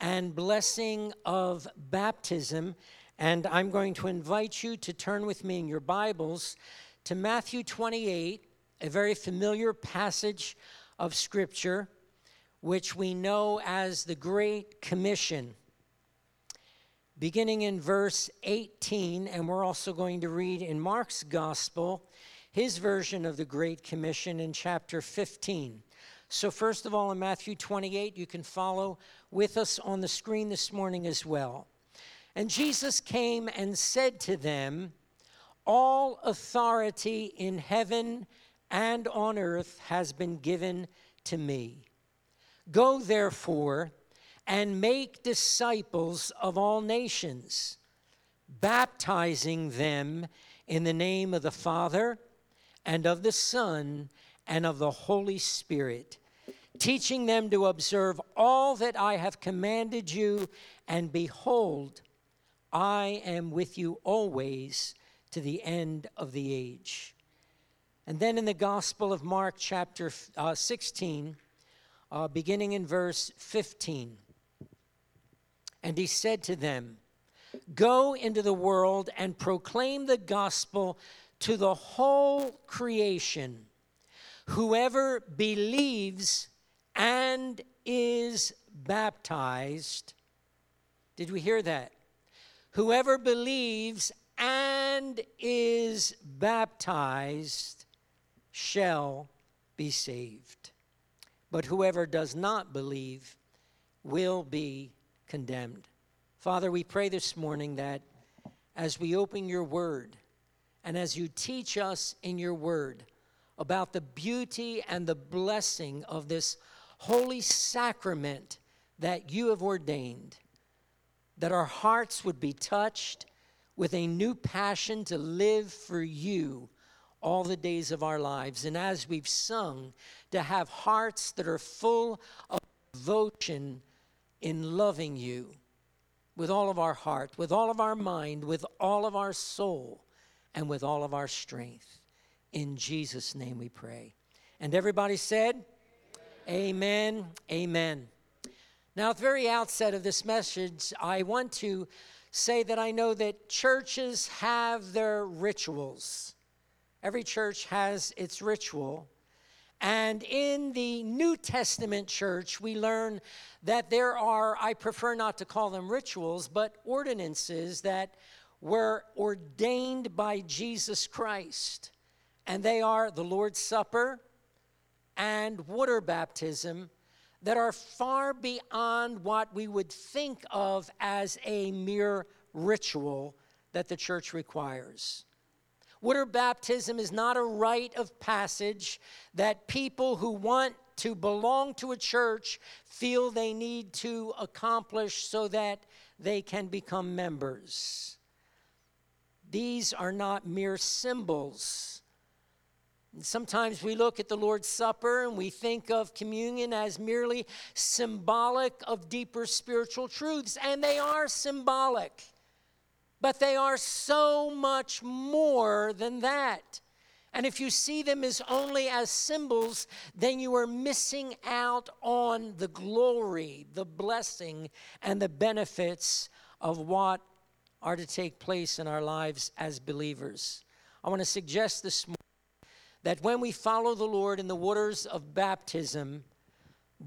and blessing of baptism. And I'm going to invite you to turn with me in your Bibles to Matthew 28, a very familiar passage of Scripture, which we know as the Great Commission. Beginning in verse 18, and we're also going to read in Mark's Gospel his version of the Great Commission in chapter 15. So, first of all, in Matthew 28, you can follow with us on the screen this morning as well. And Jesus came and said to them, All authority in heaven and on earth has been given to me. Go therefore and make disciples of all nations, baptizing them in the name of the Father and of the Son and of the Holy Spirit teaching them to observe all that I have commanded you, and behold, I am with you always to the end of the age. And then in the Gospel of Mark, chapter uh, 16, uh, beginning in verse 15, and he said to them, Go into the world and proclaim the gospel to the whole creation. Whoever believes and is baptized. Did we hear that? Whoever believes and is baptized shall be saved. But whoever does not believe will be condemned. Father, we pray this morning that as we open your word and as you teach us in your word about the beauty and the blessing of this holy sacrament that you have ordained, that our hearts would be touched with a new passion to live for you all the days of our lives. And as we've sung, to have hearts that are full of devotion in loving you with all of our heart, with all of our mind, with all of our soul, and with all of our strength. In Jesus' name we pray. And everybody said, Amen. Amen. Now, at the very outset of this message, I want to say that I know that churches have their rituals. Every church has its ritual. And in the New Testament church, we learn that there are, I prefer not to call them rituals, but ordinances that were ordained by Jesus Christ. And they are the Lord's Supper, and water baptism that are far beyond what we would think of as a mere ritual that the church requires. Water baptism is not a rite of passage that people who want to belong to a church feel they need to accomplish so that they can become members. These are not mere symbols Sometimes we look at the Lord's Supper and we think of communion as merely symbolic of deeper spiritual truths, and they are symbolic. But they are so much more than that. And if you see them as only as symbols, then you are missing out on the glory, the blessing, and the benefits of what are to take place in our lives as believers. I want to suggest this morning that when we follow the Lord in the waters of baptism,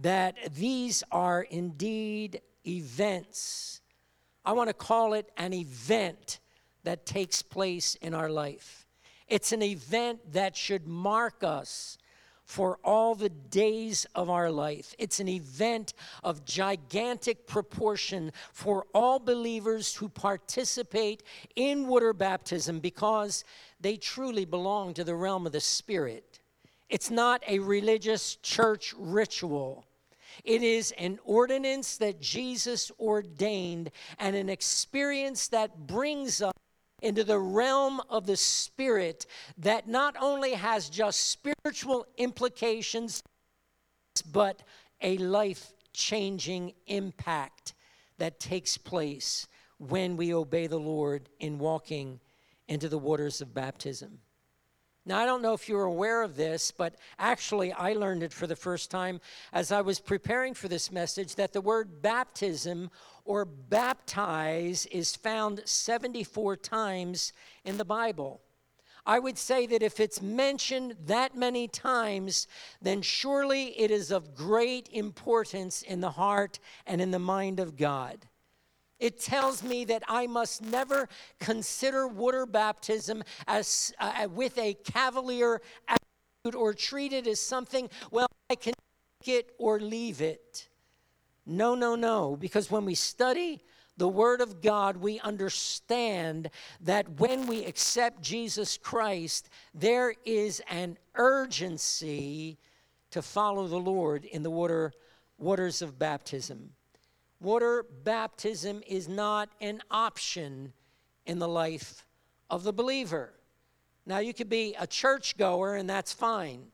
that these are indeed events. I want to call it an event that takes place in our life. It's an event that should mark us for all the days of our life. It's an event of gigantic proportion for all believers who participate in water baptism because they truly belong to the realm of the Spirit. It's not a religious church ritual. It is an ordinance that Jesus ordained and an experience that brings us into the realm of the Spirit that not only has just spiritual implications, but a life changing impact that takes place when we obey the Lord in walking into the waters of baptism. Now, I don't know if you're aware of this, but actually, I learned it for the first time as I was preparing for this message that the word baptism or baptize is found 74 times in the Bible. I would say that if it's mentioned that many times, then surely it is of great importance in the heart and in the mind of God. It tells me that I must never consider water baptism as uh, uh, with a cavalier attitude or treat it as something, well, I can take it or leave it. No, no, no, because when we study the Word of God, we understand that when we accept Jesus Christ, there is an urgency to follow the Lord in the water, waters of baptism. Water baptism is not an option in the life of the believer. Now, you could be a churchgoer, and that's fine.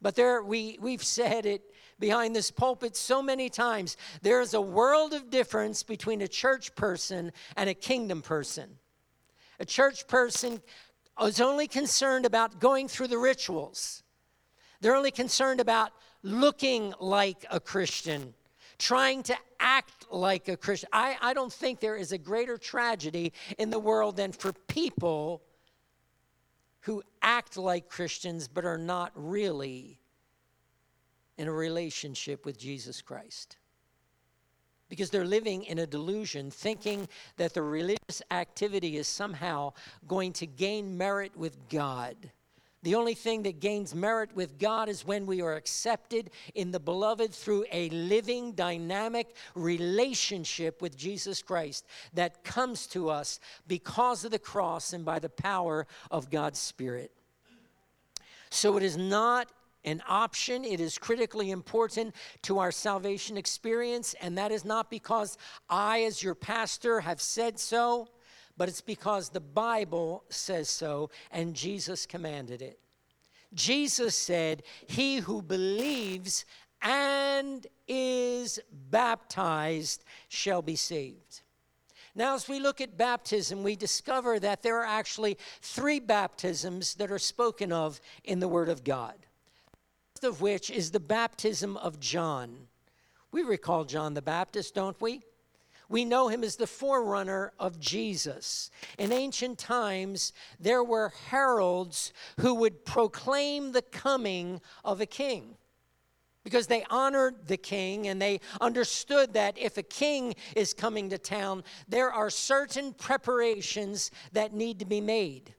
But there, we, we've said it behind this pulpit so many times. There is a world of difference between a church person and a kingdom person. A church person is only concerned about going through the rituals, they're only concerned about looking like a Christian, trying to act like a Christian. I, I don't think there is a greater tragedy in the world than for people who act like Christians but are not really in a relationship with Jesus Christ. Because they're living in a delusion, thinking that the religious activity is somehow going to gain merit with God. The only thing that gains merit with God is when we are accepted in the beloved through a living, dynamic relationship with Jesus Christ that comes to us because of the cross and by the power of God's Spirit. So it is not an option. It is critically important to our salvation experience, and that is not because I, as your pastor, have said so, but it's because the Bible says so and Jesus commanded it. Jesus said, He who believes and is baptized shall be saved. Now, as we look at baptism, we discover that there are actually three baptisms that are spoken of in the Word of God of which is the baptism of John. We recall John the Baptist, don't we? We know him as the forerunner of Jesus. In ancient times, there were heralds who would proclaim the coming of a king because they honored the king and they understood that if a king is coming to town, there are certain preparations that need to be made.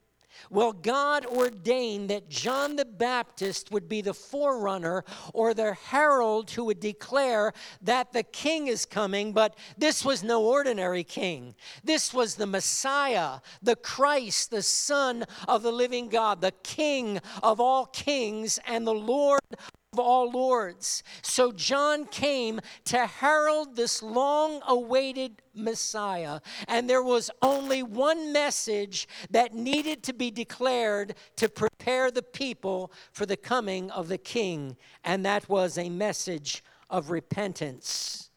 Well, God ordained that John the Baptist would be the forerunner or the herald who would declare that the king is coming, but this was no ordinary king. This was the Messiah, the Christ, the Son of the living God, the King of all kings and the Lord of all lords. So John came to herald this long awaited Messiah, and there was only one message that needed to be declared to prepare the people for the coming of the King, and that was a message of repentance.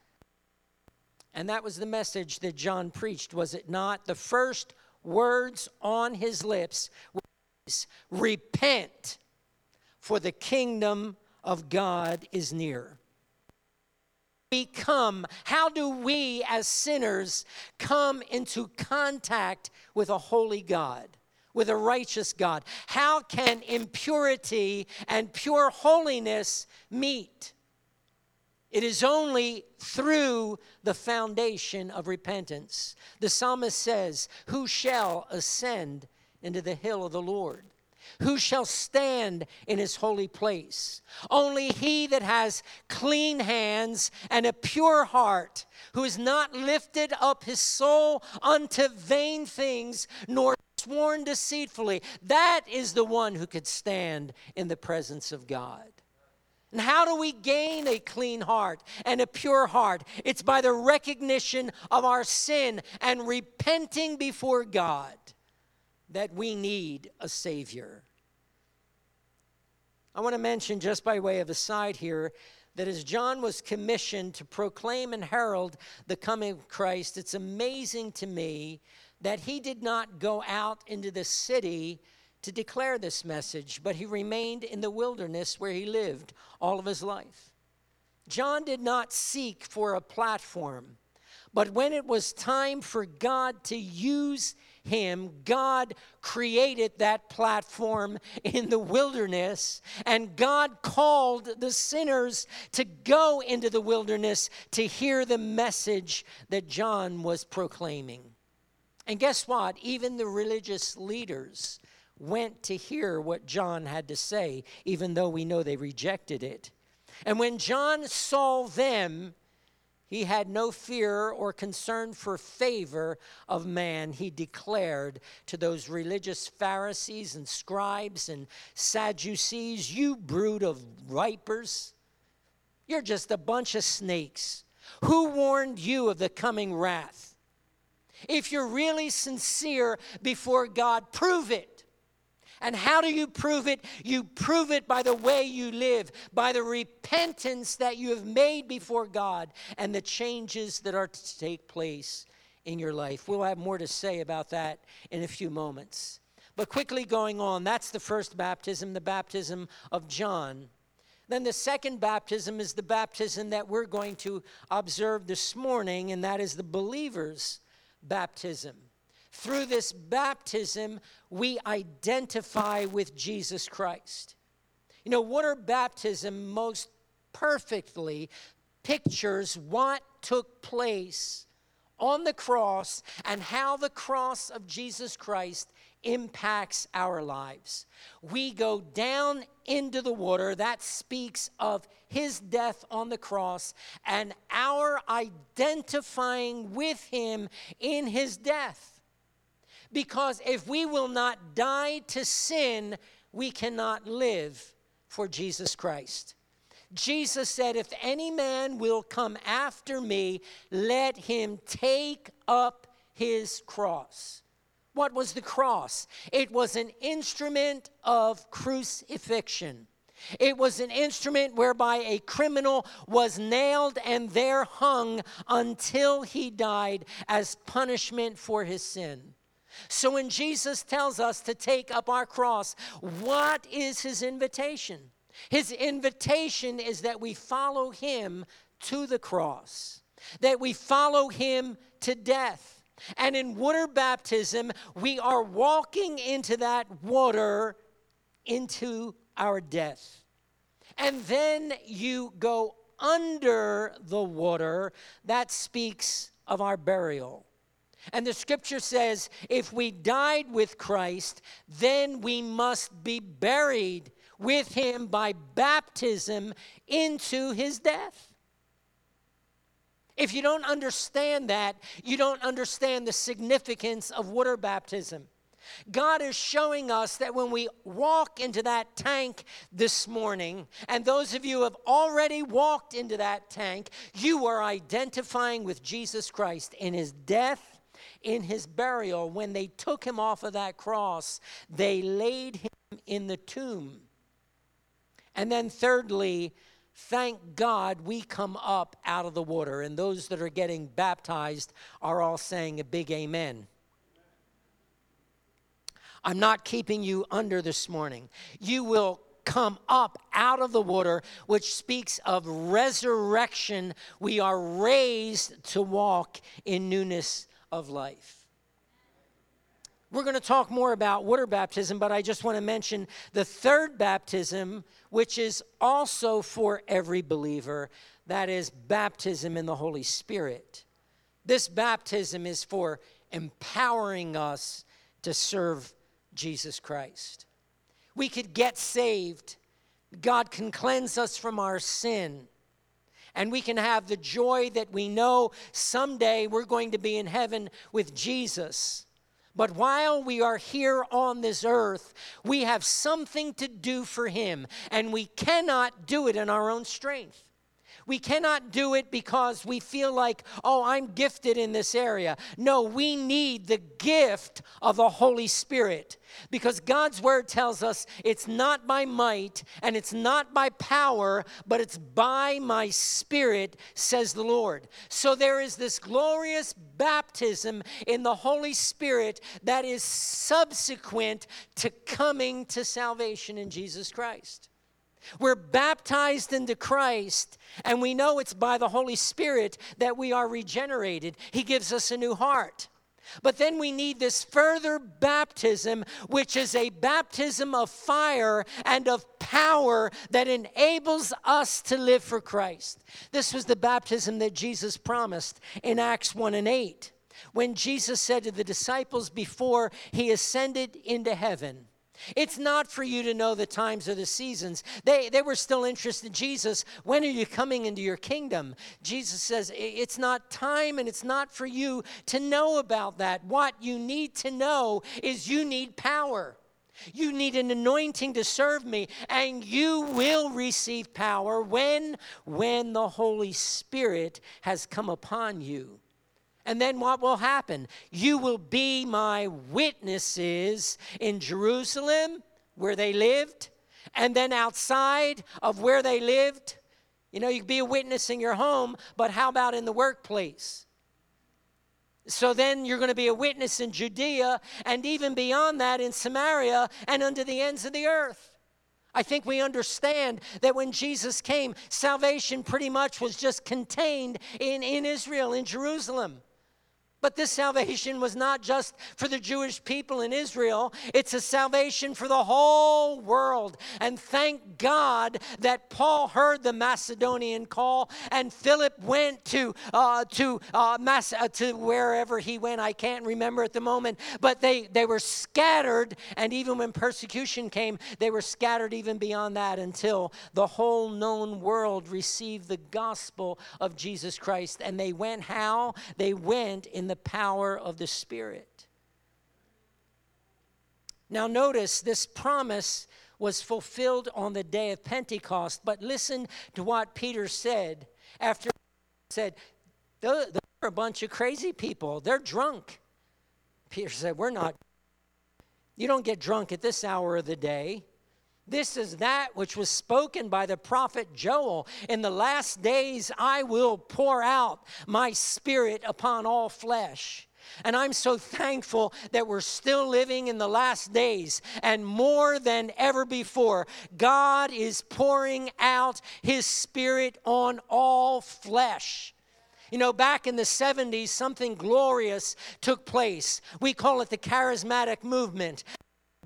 And that was the message that John preached, was it not? The first words on his lips was, Repent, for the kingdom of God is near. We come, how do we as sinners come into contact with a holy God? With a righteous God? How can impurity and pure holiness meet? It is only through the foundation of repentance. The psalmist says, Who shall ascend into the hill of the Lord? Who shall stand in his holy place? Only he that has clean hands and a pure heart, who has not lifted up his soul unto vain things, nor sworn deceitfully, that is the one who could stand in the presence of God. And how do we gain a clean heart and a pure heart? It's by the recognition of our sin and repenting before God that we need a Savior. I want to mention, just by way of aside here, that as John was commissioned to proclaim and herald the coming of Christ, it's amazing to me that he did not go out into the city to declare this message, but he remained in the wilderness where he lived all of his life. John did not seek for a platform, but when it was time for God to use him, God created that platform in the wilderness, and God called the sinners to go into the wilderness to hear the message that John was proclaiming. And guess what? Even the religious leaders went to hear what John had to say, even though we know they rejected it. And when John saw them, he had no fear or concern for favor of man, he declared to those religious Pharisees and scribes and Sadducees, You brood of vipers, you're just a bunch of snakes. Who warned you of the coming wrath? If you're really sincere before God, prove it. And how do you prove it? You prove it by the way you live, by the repentance that you have made before God, and the changes that are to take place in your life. We'll have more to say about that in a few moments. But quickly going on, that's the first baptism, the baptism of John. Then the second baptism is the baptism that we're going to observe this morning, and that is the believer's baptism. Through this baptism, we identify with Jesus Christ. You know, water baptism most perfectly pictures what took place on the cross and how the cross of Jesus Christ impacts our lives. We go down into the water, that speaks of his death on the cross and our identifying with him in his death. Because if we will not die to sin, we cannot live for Jesus Christ. Jesus said, If any man will come after me, let him take up his cross. What was the cross? It was an instrument of crucifixion. It was an instrument whereby a criminal was nailed and there hung until he died as punishment for his sin. So when Jesus tells us to take up our cross, what is his invitation? His invitation is that we follow him to the cross, that we follow him to death. And in water baptism, we are walking into that water into our death. And then you go under the water, that speaks of our burial. And the scripture says, if we died with Christ, then we must be buried with him by baptism into his death. If you don't understand that, you don't understand the significance of water baptism. God is showing us that when we walk into that tank this morning, and those of you who have already walked into that tank, you are identifying with Jesus Christ in his death in his burial, when they took him off of that cross, they laid him in the tomb. And then, thirdly, thank God we come up out of the water. And those that are getting baptized are all saying a big amen. I'm not keeping you under this morning. You will come up out of the water, which speaks of resurrection. We are raised to walk in newness of life. We're going to talk more about water baptism, but I just want to mention the third baptism, which is also for every believer that is baptism in the Holy Spirit. This baptism is for empowering us to serve Jesus Christ. We could get saved, God can cleanse us from our sin and we can have the joy that we know someday we're going to be in heaven with Jesus. But while we are here on this earth, we have something to do for Him, and we cannot do it in our own strength. We cannot do it because we feel like, oh, I'm gifted in this area. No, we need the gift of the Holy Spirit because God's word tells us it's not by might and it's not by power, but it's by my spirit, says the Lord. So there is this glorious baptism in the Holy Spirit that is subsequent to coming to salvation in Jesus Christ. We're baptized into Christ, and we know it's by the Holy Spirit that we are regenerated. He gives us a new heart. But then we need this further baptism, which is a baptism of fire and of power that enables us to live for Christ. This was the baptism that Jesus promised in Acts 1 and 8. When Jesus said to the disciples before he ascended into heaven, it's not for you to know the times or the seasons. They, they were still interested in Jesus. When are you coming into your kingdom? Jesus says, It's not time and it's not for you to know about that. What you need to know is you need power. You need an anointing to serve me, and you will receive power when when the Holy Spirit has come upon you. And then what will happen? You will be my witnesses in Jerusalem, where they lived, and then outside of where they lived. You know, you can be a witness in your home, but how about in the workplace? So then you're going to be a witness in Judea and even beyond that in Samaria and under the ends of the earth. I think we understand that when Jesus came, salvation pretty much was just contained in, in Israel, in Jerusalem. But this salvation was not just for the Jewish people in Israel, it's a salvation for the whole world. And thank God that Paul heard the Macedonian call and Philip went to, uh, to, uh, Mas- uh, to wherever he went. I can't remember at the moment. But they, they were scattered, and even when persecution came, they were scattered even beyond that until the whole known world received the gospel of Jesus Christ. And they went how? They went in the power of the Spirit. Now, notice this promise was fulfilled on the day of Pentecost, but listen to what Peter said after he said, They're a bunch of crazy people, they're drunk. Peter said, We're not. You don't get drunk at this hour of the day. This is that which was spoken by the prophet Joel. In the last days, I will pour out my spirit upon all flesh. And I'm so thankful that we're still living in the last days. And more than ever before, God is pouring out his spirit on all flesh. You know, back in the 70s, something glorious took place. We call it the charismatic movement.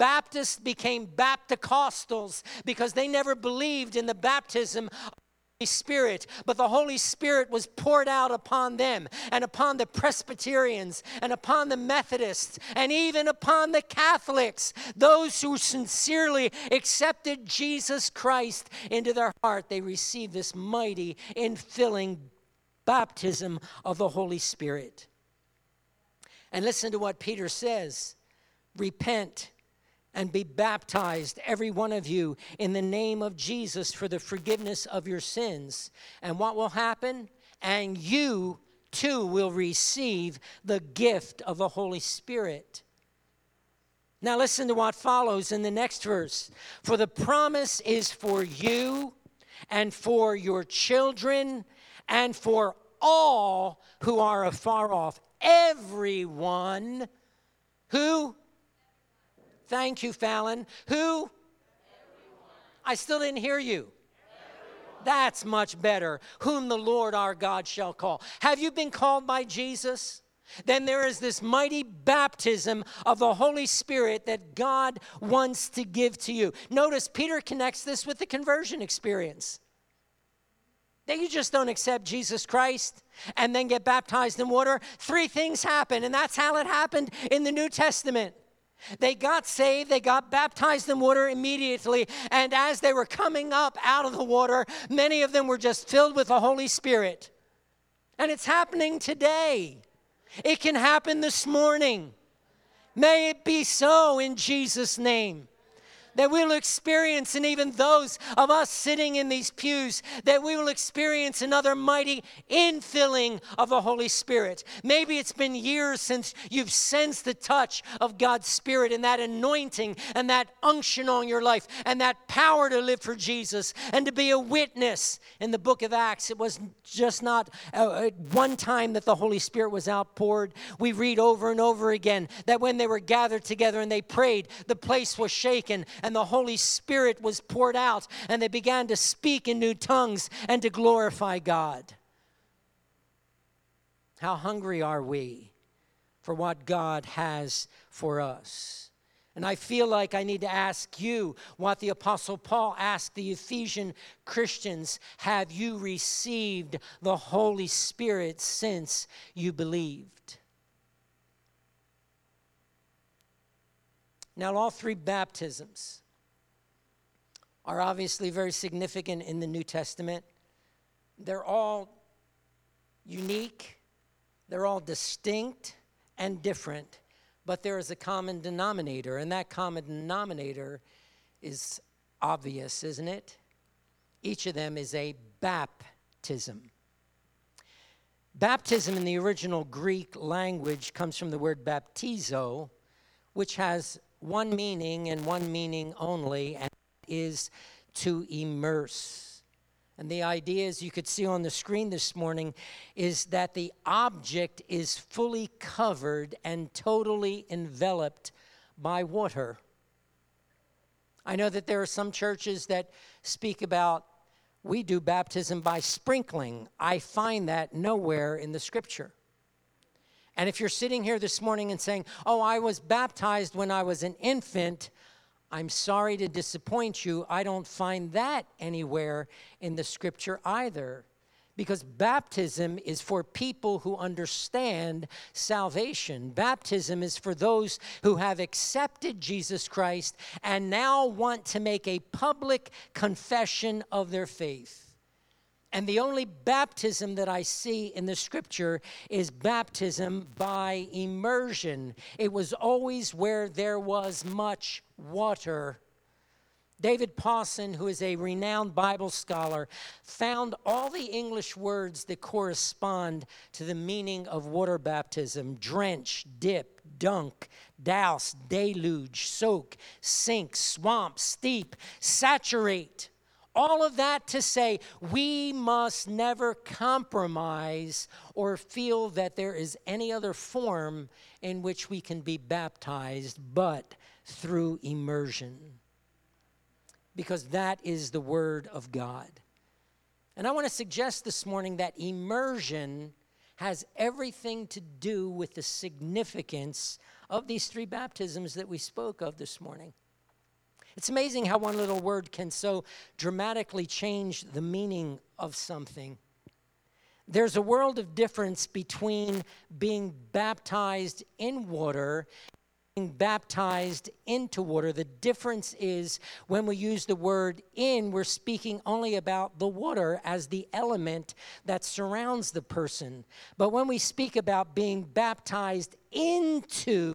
Baptists became Baptist because they never believed in the baptism of the Holy Spirit, but the Holy Spirit was poured out upon them and upon the Presbyterians and upon the Methodists and even upon the Catholics, those who sincerely accepted Jesus Christ into their heart. They received this mighty, infilling baptism of the Holy Spirit. And listen to what Peter says repent and be baptized, every one of you, in the name of Jesus for the forgiveness of your sins. And what will happen? And you too will receive the gift of the Holy Spirit. Now, listen to what follows in the next verse. For the promise is for you and for your children and for all who are afar off. Everyone who Thank you, Fallon. Who? Everyone. I still didn't hear you. Everyone. That's much better. Whom the Lord our God shall call. Have you been called by Jesus? Then there is this mighty baptism of the Holy Spirit that God wants to give to you. Notice Peter connects this with the conversion experience. That you just don't accept Jesus Christ and then get baptized in water. Three things happen, and that's how it happened in the New Testament. They got saved, they got baptized in water immediately, and as they were coming up out of the water, many of them were just filled with the Holy Spirit. And it's happening today. It can happen this morning. May it be so in Jesus' name. That we will experience, and even those of us sitting in these pews, that we will experience another mighty infilling of the Holy Spirit. Maybe it's been years since you've sensed the touch of God's Spirit and that anointing and that unction on your life and that power to live for Jesus and to be a witness. In the book of Acts, it was just not uh, one time that the Holy Spirit was outpoured. We read over and over again that when they were gathered together and they prayed, the place was shaken and the Holy Spirit was poured out, and they began to speak in new tongues and to glorify God. How hungry are we for what God has for us? And I feel like I need to ask you what the Apostle Paul asked the Ephesian Christians Have you received the Holy Spirit since you believed? Now, all three baptisms are obviously very significant in the New Testament. They're all unique, they're all distinct and different, but there is a common denominator, and that common denominator is obvious, isn't it? Each of them is a baptism. Baptism in the original Greek language comes from the word baptizo, which has one meaning and one meaning only, and is to immerse. And the idea, as you could see on the screen this morning, is that the object is fully covered and totally enveloped by water. I know that there are some churches that speak about we do baptism by sprinkling. I find that nowhere in the scripture. And if you're sitting here this morning and saying, Oh, I was baptized when I was an infant, I'm sorry to disappoint you. I don't find that anywhere in the scripture either. Because baptism is for people who understand salvation. Baptism is for those who have accepted Jesus Christ and now want to make a public confession of their faith. And the only baptism that I see in the scripture is baptism by immersion. It was always where there was much water. David Pawson, who is a renowned Bible scholar, found all the English words that correspond to the meaning of water baptism drench, dip, dunk, douse, deluge, soak, sink, swamp, steep, saturate. All of that to say, we must never compromise or feel that there is any other form in which we can be baptized but through immersion. Because that is the Word of God. And I want to suggest this morning that immersion has everything to do with the significance of these three baptisms that we spoke of this morning. It's amazing how one little word can so dramatically change the meaning of something. There's a world of difference between being baptized in water being baptized into water. The difference is when we use the word in, we're speaking only about the water as the element that surrounds the person. But when we speak about being baptized into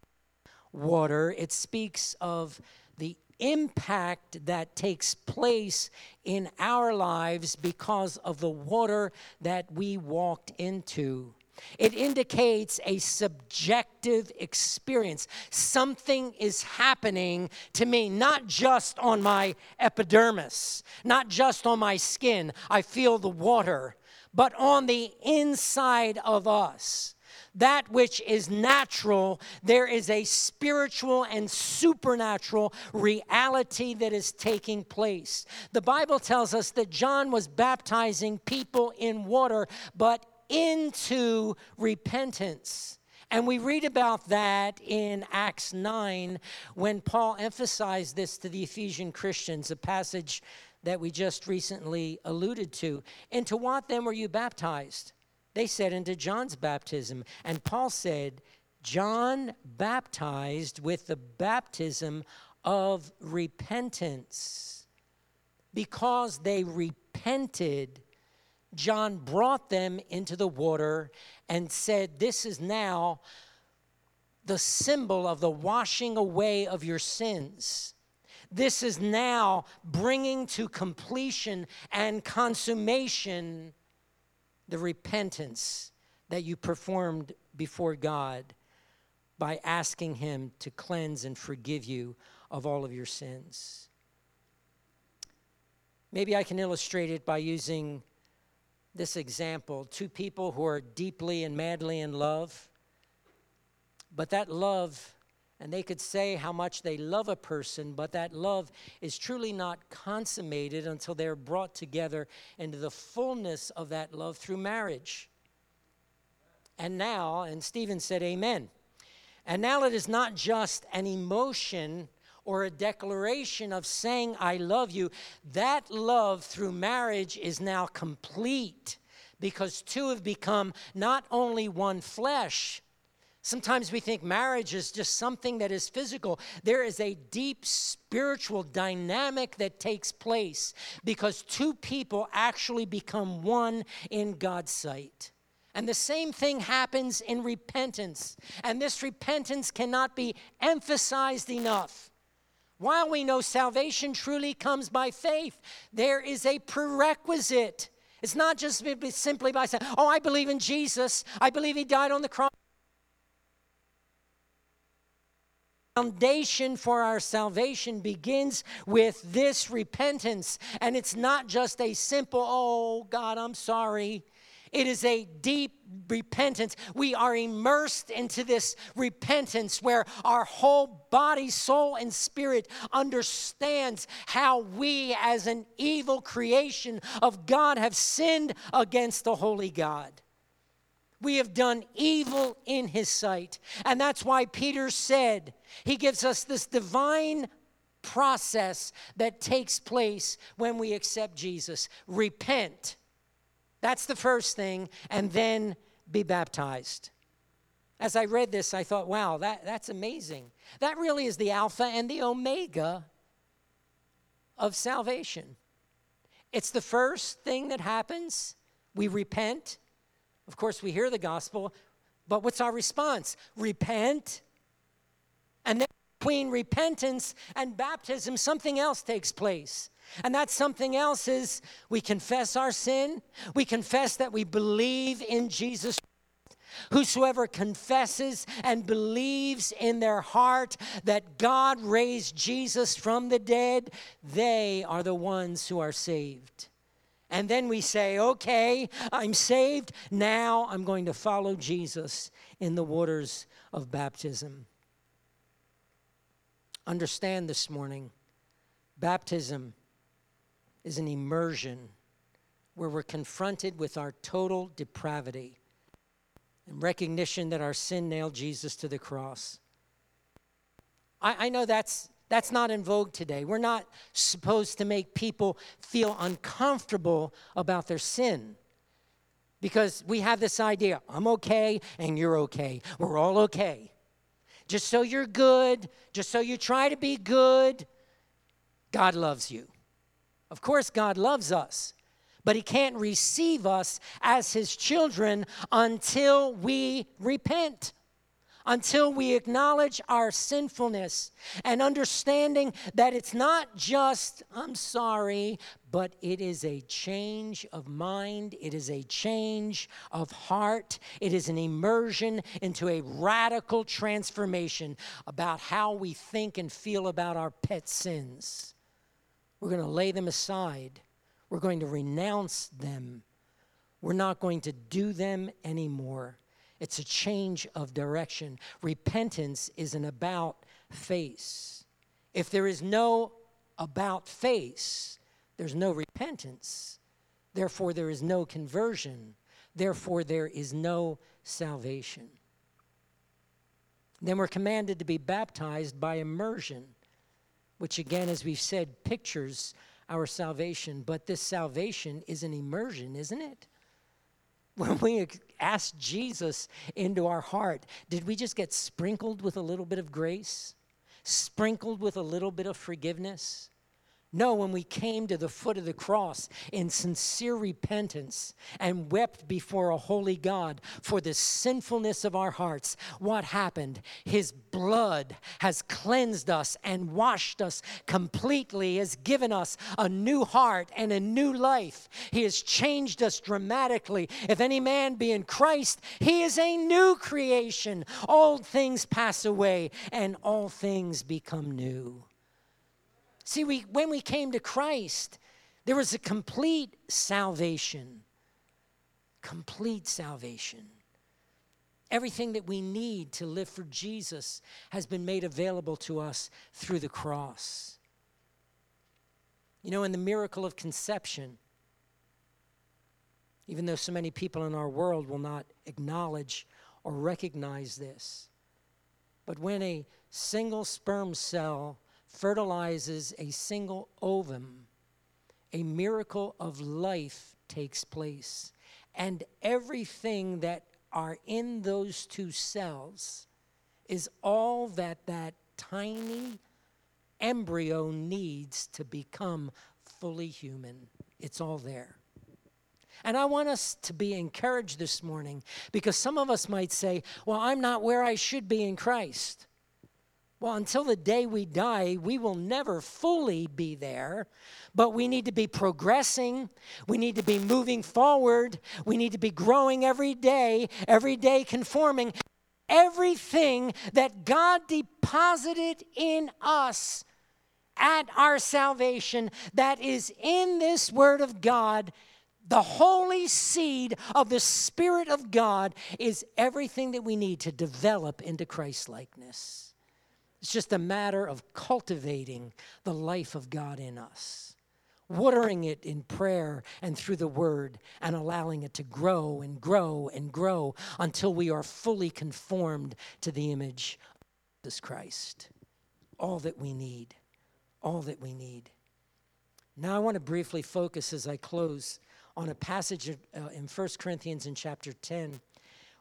water, it speaks of the impact that takes place in our lives because of the water that we walked into. It indicates a subjective experience. Something is happening to me, not just on my epidermis, not just on my skin. I feel the water, but on the inside of us that which is natural, there is a spiritual and supernatural reality that is taking place. The Bible tells us that John was baptizing people in water, but into repentance. And we read about that in Acts 9 when Paul emphasized this to the Ephesian Christians, a passage that we just recently alluded to. Into what then were you baptized? They said, Into John's baptism. And Paul said, John baptized with the baptism of repentance. Because they repented, John brought them into the water and said, This is now the symbol of the washing away of your sins. This is now bringing to completion and consummation the repentance that you performed before God by asking Him to cleanse and forgive you of all of your sins. Maybe I can illustrate it by using this example two people who are deeply and madly in love, but that love, and they could say how much they love a person, but that love is truly not consummated until they're brought together into the fullness of that love through marriage. And now, and Stephen said, Amen. And now it is not just an emotion or a declaration of saying, I love you. That love through marriage is now complete because two have become not only one flesh. Sometimes we think marriage is just something that is physical. There is a deep spiritual dynamic that takes place because two people actually become one in God's sight. And the same thing happens in repentance. And this repentance cannot be emphasized enough. While we know salvation truly comes by faith, there is a prerequisite. It's not just simply by saying, Oh, I believe in Jesus, I believe he died on the cross. Foundation for our salvation begins with this repentance. And it's not just a simple, oh, God, I'm sorry. It is a deep repentance. We are immersed into this repentance where our whole body, soul, and spirit understands how we, as an evil creation of God, have sinned against the holy God. We have done evil in his sight. And that's why Peter said, he gives us this divine process that takes place when we accept Jesus. Repent that's the first thing, and then be baptized. As I read this, I thought, wow, that, that's amazing. That really is the Alpha and the Omega of salvation. It's the first thing that happens. We repent. Of course, we hear the gospel, but what's our response? Repent. And then between repentance and baptism, something else takes place. And that something else is we confess our sin, we confess that we believe in Jesus. Whosoever confesses and believes in their heart that God raised Jesus from the dead, they are the ones who are saved. And then we say, okay, I'm saved. Now I'm going to follow Jesus in the waters of baptism. Understand this morning baptism is an immersion where we're confronted with our total depravity and recognition that our sin nailed Jesus to the cross. I, I know that's that's not in vogue today. We're not supposed to make people feel uncomfortable about their sin because we have this idea I'm okay and you're okay. We're all okay. Just so you're good, just so you try to be good, God loves you. Of course, God loves us, but He can't receive us as His children until we repent, until we acknowledge our sinfulness and understanding that it's not just, I'm sorry, but it is a change of mind, it is a change of heart, it is an immersion into a radical transformation about how we think and feel about our pet sins. We're going to lay them aside. We're going to renounce them. We're not going to do them anymore. It's a change of direction. Repentance is an about face. If there is no about face, there's no repentance. Therefore, there is no conversion. Therefore, there is no salvation. Then we're commanded to be baptized by immersion which again, as we've said, pictures our salvation. But this salvation is an immersion, isn't it? When we ask Jesus into our heart, did we just get sprinkled with a little bit of grace? Sprinkled with a little bit of forgiveness? No, when we came to the foot of the cross in sincere repentance and wept before a holy God for the sinfulness of our hearts, what happened? His blood has cleansed us and washed us completely, has given us a new heart and a new life. He has changed us dramatically. If any man be in Christ, he is a new creation. Old things pass away and all things become new. See, we, when we came to Christ, there was a complete salvation. Complete salvation. Everything that we need to live for Jesus has been made available to us through the cross. You know, in the miracle of conception, even though so many people in our world will not acknowledge or recognize this, but when a single sperm cell fertilizes a single ovum, a miracle of life takes place. And everything that are in those two cells is all that that tiny embryo needs to become fully human. It's all there. And I want us to be encouraged this morning because some of us might say, Well, I'm not where I should be in Christ. Well, until the day we die, we will never fully be there, but we need to be progressing. We need to be moving forward. We need to be growing every day, every day conforming. Everything that God deposited in us at our salvation, that is in this Word of God, the holy seed of the Spirit of God, is everything that we need to develop into Christ likeness. It's just a matter of cultivating the life of God in us, watering it in prayer and through the word, and allowing it to grow and grow and grow until we are fully conformed to the image of Jesus Christ. All that we need. All that we need. Now, I want to briefly focus as I close on a passage uh, in 1 Corinthians in chapter 10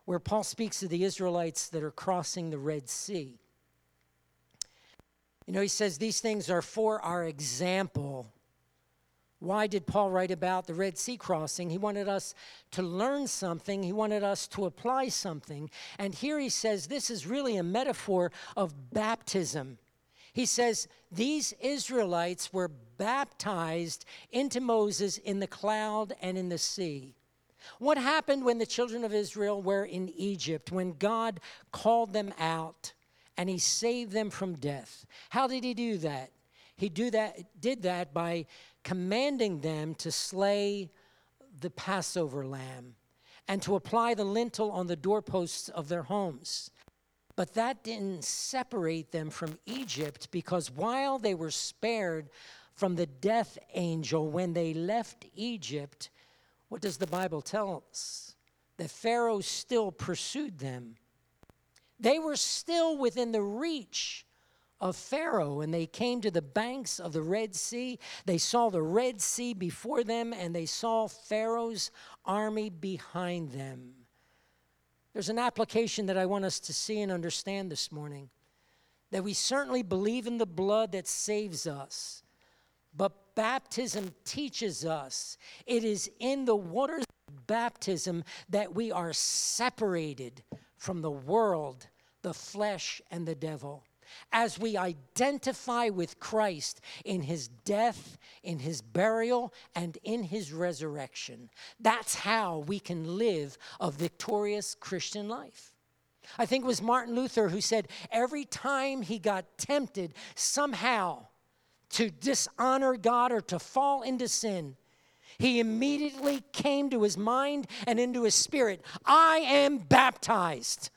where Paul speaks of the Israelites that are crossing the Red Sea. You know, he says these things are for our example. Why did Paul write about the Red Sea crossing? He wanted us to learn something, he wanted us to apply something. And here he says this is really a metaphor of baptism. He says these Israelites were baptized into Moses in the cloud and in the sea. What happened when the children of Israel were in Egypt, when God called them out? And he saved them from death. How did he do that? He do that, did that by commanding them to slay the Passover lamb and to apply the lintel on the doorposts of their homes. But that didn't separate them from Egypt because while they were spared from the death angel when they left Egypt, what does the Bible tell us? That Pharaoh still pursued them. They were still within the reach of Pharaoh, and they came to the banks of the Red Sea. They saw the Red Sea before them, and they saw Pharaoh's army behind them. There's an application that I want us to see and understand this morning that we certainly believe in the blood that saves us, but baptism teaches us it is in the waters of baptism that we are separated from the world, the flesh, and the devil. As we identify with Christ in his death, in his burial, and in his resurrection, that's how we can live a victorious Christian life. I think it was Martin Luther who said every time he got tempted somehow to dishonor God or to fall into sin, he immediately came to his mind and into his spirit I am baptized.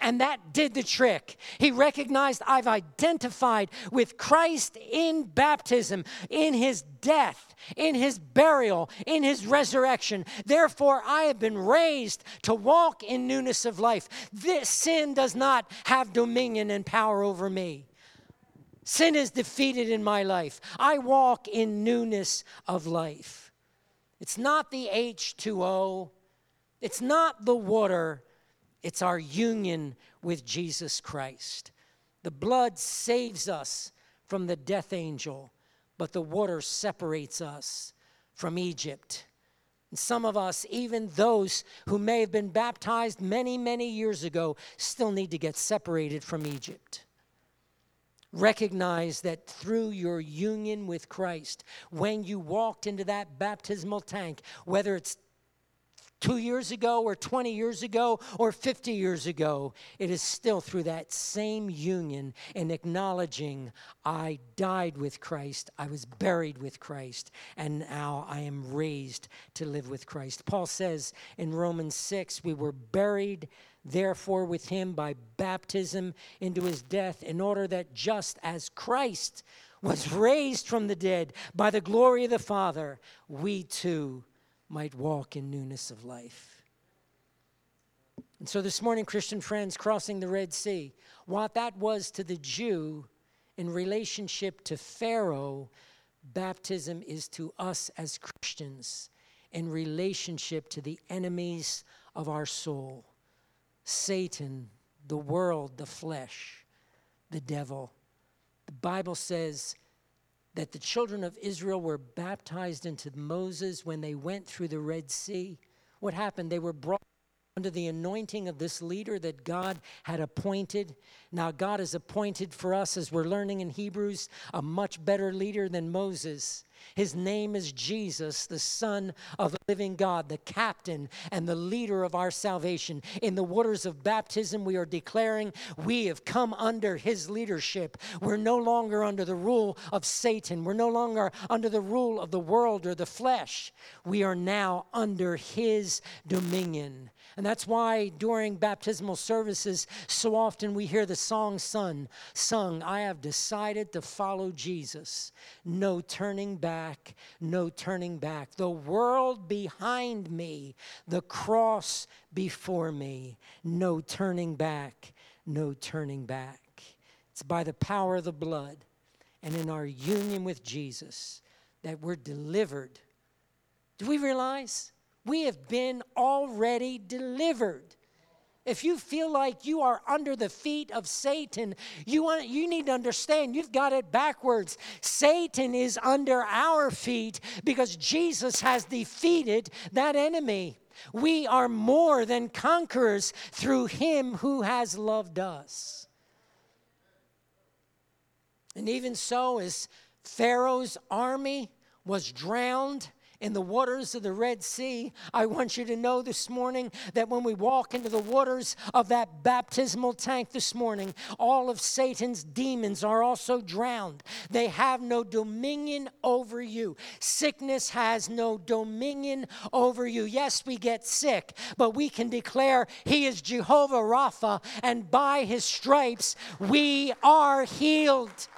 And that did the trick. He recognized I've identified with Christ in baptism, in his death, in his burial, in his resurrection. Therefore, I have been raised to walk in newness of life. This sin does not have dominion and power over me. Sin is defeated in my life. I walk in newness of life. It's not the H2O, it's not the water, it's our union with Jesus Christ. The blood saves us from the death angel. but the water separates us from Egypt. And some of us, even those who may have been baptized many, many years ago, still need to get separated from Egypt. Recognize that through your union with Christ, when you walked into that baptismal tank, whether it's two years ago or 20 years ago or 50 years ago, it is still through that same union and acknowledging I died with Christ, I was buried with Christ, and now I am raised to live with Christ. Paul says in Romans 6, we were buried therefore with him by baptism into his death, in order that just as Christ was raised from the dead by the glory of the Father, we too might walk in newness of life. And so this morning, Christian friends, crossing the Red Sea, what that was to the Jew in relationship to Pharaoh, baptism is to us as Christians in relationship to the enemies of our soul Satan, the world, the flesh, the devil. The Bible says that the children of Israel were baptized into Moses when they went through the Red Sea. What happened? They were brought under the anointing of this leader that God had appointed. Now, God has appointed for us, as we're learning in Hebrews, a much better leader than Moses. His name is Jesus, the Son of the living God, the captain and the leader of our salvation. In the waters of baptism, we are declaring we have come under his leadership. We're no longer under the rule of Satan, we're no longer under the rule of the world or the flesh. We are now under his dominion. And that's why during baptismal services, so often we hear the song sung, sung, I have decided to follow Jesus. No turning back, no turning back. The world behind me, the cross before me. No turning back, no turning back. It's by the power of the blood and in our union with Jesus that we're delivered. Do we realize? We have been already delivered. If you feel like you are under the feet of Satan, you, want, you need to understand you've got it backwards. Satan is under our feet because Jesus has defeated that enemy. We are more than conquerors through him who has loved us. And even so, as Pharaoh's army was drowned, in the waters of the Red Sea, I want you to know this morning that when we walk into the waters of that baptismal tank this morning, all of Satan's demons are also drowned. They have no dominion over you. Sickness has no dominion over you. Yes, we get sick, but we can declare He is Jehovah Rapha, and by His stripes we are healed.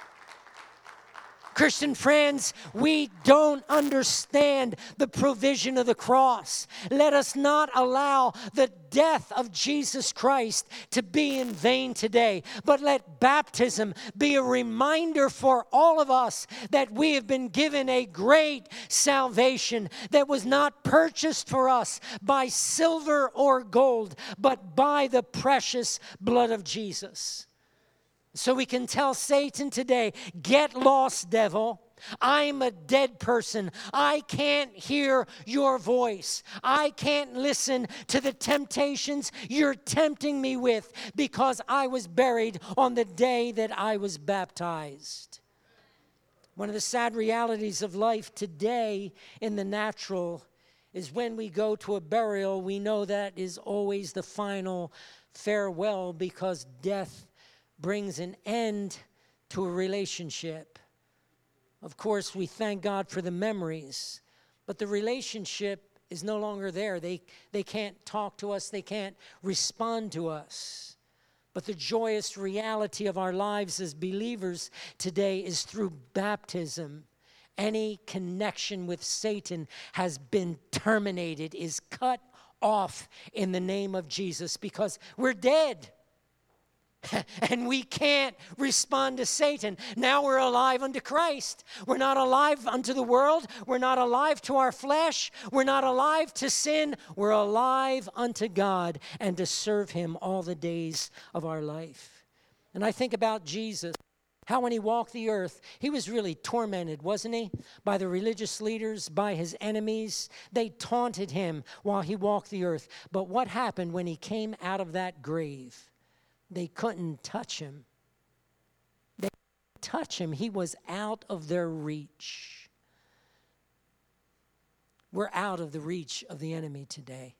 Christian friends, we don't understand the provision of the cross. Let us not allow the death of Jesus Christ to be in vain today, but let baptism be a reminder for all of us that we have been given a great salvation that was not purchased for us by silver or gold, but by the precious blood of Jesus. So we can tell Satan today, get lost, devil. I'm a dead person. I can't hear your voice. I can't listen to the temptations you're tempting me with because I was buried on the day that I was baptized. One of the sad realities of life today in the natural is when we go to a burial, we know that is always the final farewell because death brings an end to a relationship. Of course, we thank God for the memories, but the relationship is no longer there. They, they can't talk to us, they can't respond to us. But the joyous reality of our lives as believers today is through baptism. Any connection with Satan has been terminated, is cut off in the name of Jesus because we're dead. and we can't respond to Satan. Now we're alive unto Christ. We're not alive unto the world. We're not alive to our flesh. We're not alive to sin. We're alive unto God and to serve Him all the days of our life. And I think about Jesus how when he walked the earth, he was really tormented, wasn't he? By the religious leaders, by his enemies. They taunted him while he walked the earth. But what happened when he came out of that grave? They couldn't touch him. They couldn't touch him. He was out of their reach. We're out of the reach of the enemy today.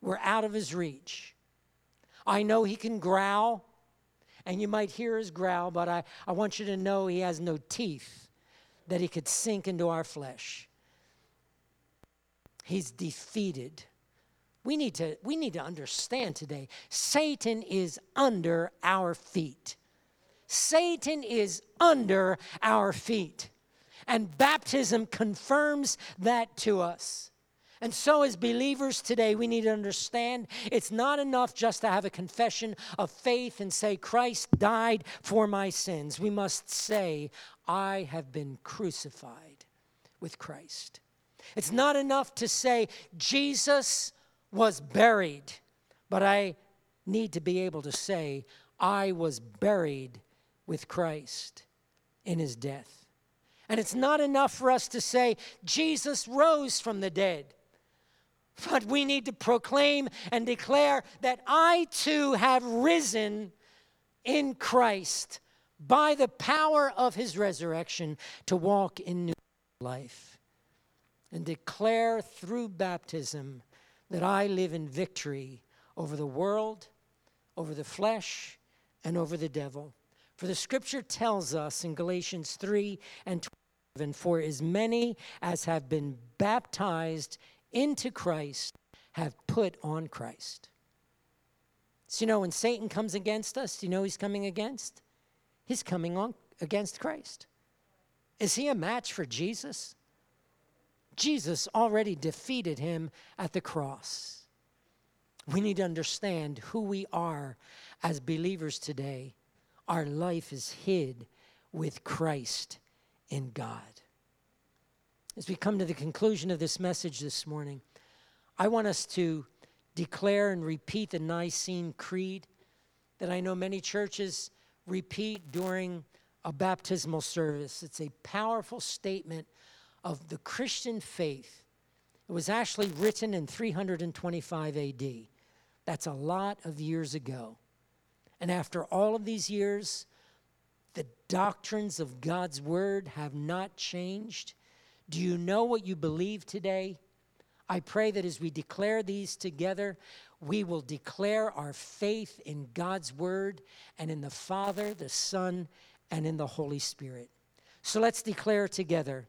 We're out of his reach. I know he can growl and you might hear his growl, but I, I want you to know he has no teeth that he could sink into our flesh. He's defeated. We need to, we need to understand today Satan is under our feet. Satan is under our feet. And baptism confirms that to us. And so, as believers today, we need to understand it's not enough just to have a confession of faith and say, Christ died for my sins. We must say, I have been crucified with Christ. It's not enough to say, Jesus was buried, but I need to be able to say, I was buried with Christ in his death. And it's not enough for us to say, Jesus rose from the dead. But we need to proclaim and declare that I too have risen in Christ by the power of his resurrection to walk in new life and declare through baptism that I live in victory over the world, over the flesh, and over the devil. For the scripture tells us in Galatians 3 and 12, for as many as have been baptized into Christ have put on Christ. So, you know, when Satan comes against us, you know he's coming against? He's coming on against Christ. Is he a match for Jesus? Jesus already defeated him at the cross. We need to understand who we are as believers today. Our life is hid with Christ in God. As we come to the conclusion of this message this morning, I want us to declare and repeat the Nicene Creed that I know many churches repeat during a baptismal service. It's a powerful statement of the Christian faith. It was actually written in 325 AD. That's a lot of years ago. And after all of these years, the doctrines of God's word have not changed. Do you know what you believe today? I pray that as we declare these together, we will declare our faith in God's word and in the Father, the Son, and in the Holy Spirit. So let's declare together.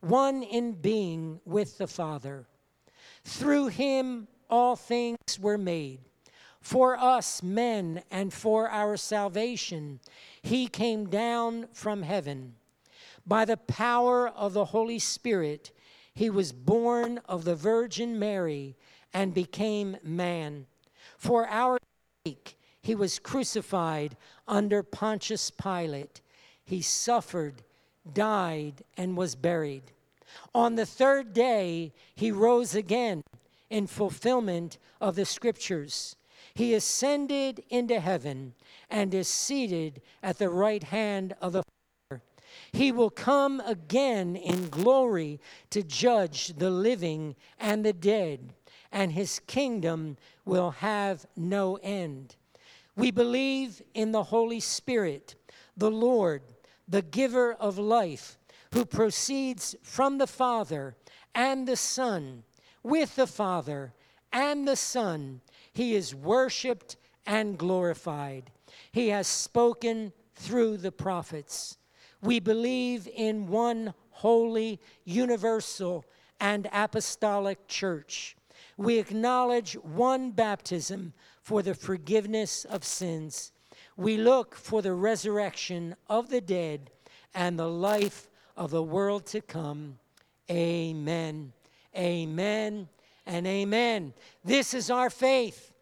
one in being with the Father. Through him all things were made. For us men and for our salvation, he came down from heaven by the power of the Holy Spirit, he was born of the Virgin Mary and became man. For our sake, he was crucified under Pontius Pilate. He suffered, died, and was buried. On the third day, he rose again in fulfillment of the scriptures. He ascended into heaven and is seated at the right hand of the Father. he will come again in glory to judge the living and the dead, and his kingdom will have no end. We believe in the Holy Spirit, the Lord, the giver of life, who proceeds from the Father and the Son. With the Father and the Son, he is worshiped and glorified. He has spoken through the prophets. We believe in one holy, universal, and apostolic church. We acknowledge one baptism for the forgiveness of sins. We look for the resurrection of the dead and the life of the world to come. Amen. Amen and amen. This is our faith.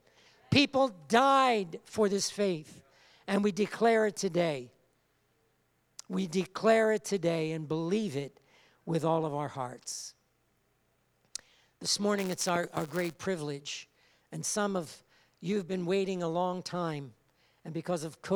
People died for this faith, and we declare it today. We declare it today and believe it with all of our hearts. This morning, it's our, our great privilege, and some of you have been waiting a long time, and because of